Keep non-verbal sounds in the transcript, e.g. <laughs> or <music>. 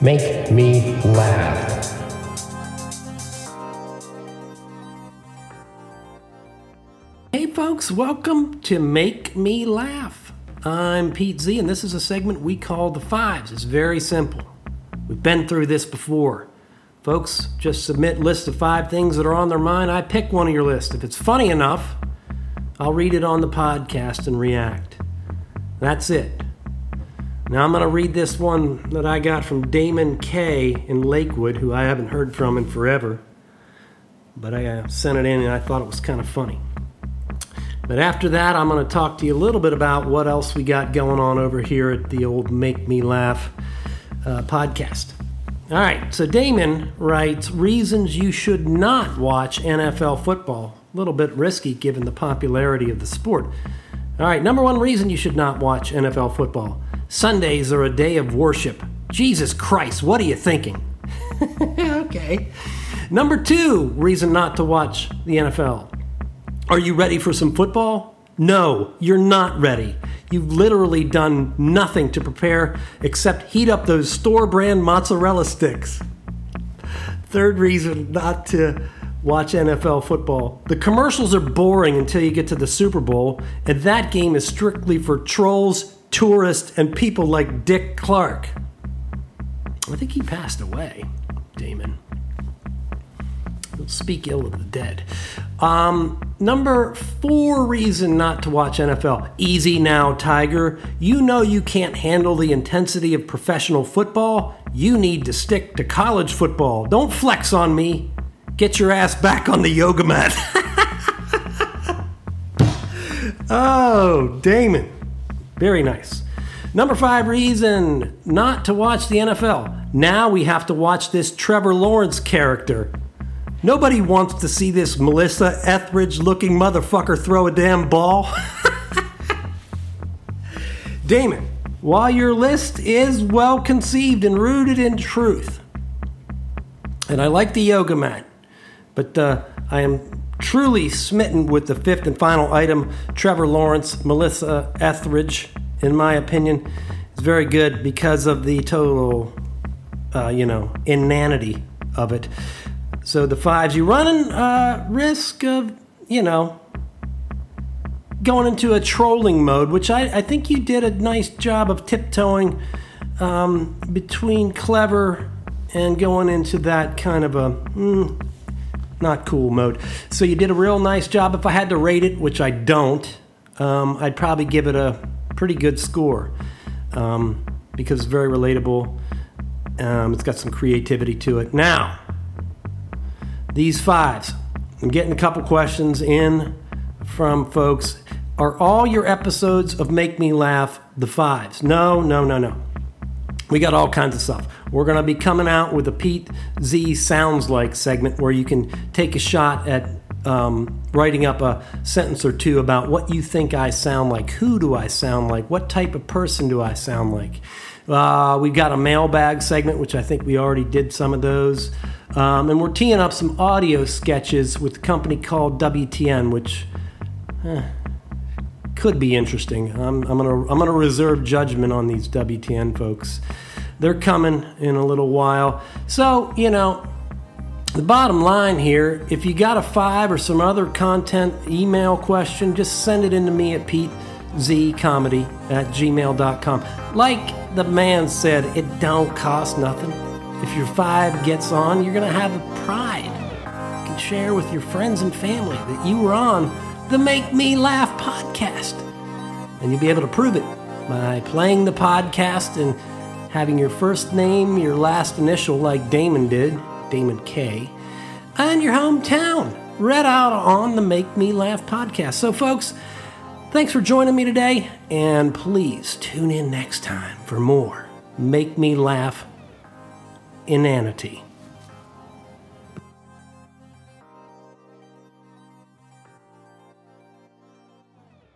Make me laugh. Hey, folks, welcome to Make Me Laugh. I'm Pete Z, and this is a segment we call The Fives. It's very simple. We've been through this before. Folks, just submit lists of five things that are on their mind. I pick one of your list. If it's funny enough, I'll read it on the podcast and react. That's it. Now I'm going to read this one that I got from Damon K in Lakewood, who I haven't heard from in forever. But I uh, sent it in and I thought it was kind of funny. But after that, I'm going to talk to you a little bit about what else we got going on over here at the old Make Me Laugh uh, podcast. All right, so Damon writes Reasons you should not watch NFL football. A little bit risky given the popularity of the sport. All right, number one reason you should not watch NFL football Sundays are a day of worship. Jesus Christ, what are you thinking? <laughs> okay. Number two reason not to watch the NFL are you ready for some football? No, you're not ready. You've literally done nothing to prepare except heat up those store brand mozzarella sticks. Third reason not to watch NFL football. The commercials are boring until you get to the Super Bowl, and that game is strictly for trolls, tourists, and people like Dick Clark. I think he passed away, Damon. Don't speak ill of the dead. Um, number four reason not to watch NFL. Easy now, Tiger. You know you can't handle the intensity of professional football. You need to stick to college football. Don't flex on me. Get your ass back on the yoga mat. <laughs> oh, Damon. Very nice. Number five reason not to watch the NFL. Now we have to watch this Trevor Lawrence character. Nobody wants to see this Melissa Etheridge looking motherfucker throw a damn ball. <laughs> Damon, while your list is well conceived and rooted in truth, and I like the yoga mat, but uh, I am truly smitten with the fifth and final item Trevor Lawrence, Melissa Etheridge, in my opinion, is very good because of the total, uh, you know, inanity of it. So the fives, you run uh, risk of, you know, going into a trolling mode, which I, I think you did a nice job of tiptoeing um, between clever and going into that kind of a mm, not cool mode. So you did a real nice job. If I had to rate it, which I don't, um, I'd probably give it a pretty good score um, because it's very relatable. Um, it's got some creativity to it. Now, these fives. I'm getting a couple questions in from folks. Are all your episodes of Make Me Laugh the fives? No, no, no, no. We got all kinds of stuff. We're going to be coming out with a Pete Z Sounds Like segment where you can take a shot at um, writing up a sentence or two about what you think I sound like. Who do I sound like? What type of person do I sound like? Uh, we've got a mailbag segment, which I think we already did some of those. Um, and we're teeing up some audio sketches with a company called WTN, which eh, could be interesting. I'm, I'm gonna I'm gonna reserve judgment on these WTN folks. They're coming in a little while. So you know, the bottom line here: if you got a five or some other content email question, just send it in to me at Pete zcomedy at gmail.com. Like the man said, it don't cost nothing. If your five gets on, you're going to have a pride. You can share with your friends and family that you were on the Make Me Laugh podcast. And you'll be able to prove it by playing the podcast and having your first name, your last initial, like Damon did, Damon K, and your hometown read out on the Make Me Laugh podcast. So, folks, Thanks for joining me today, and please tune in next time for more Make Me Laugh Inanity.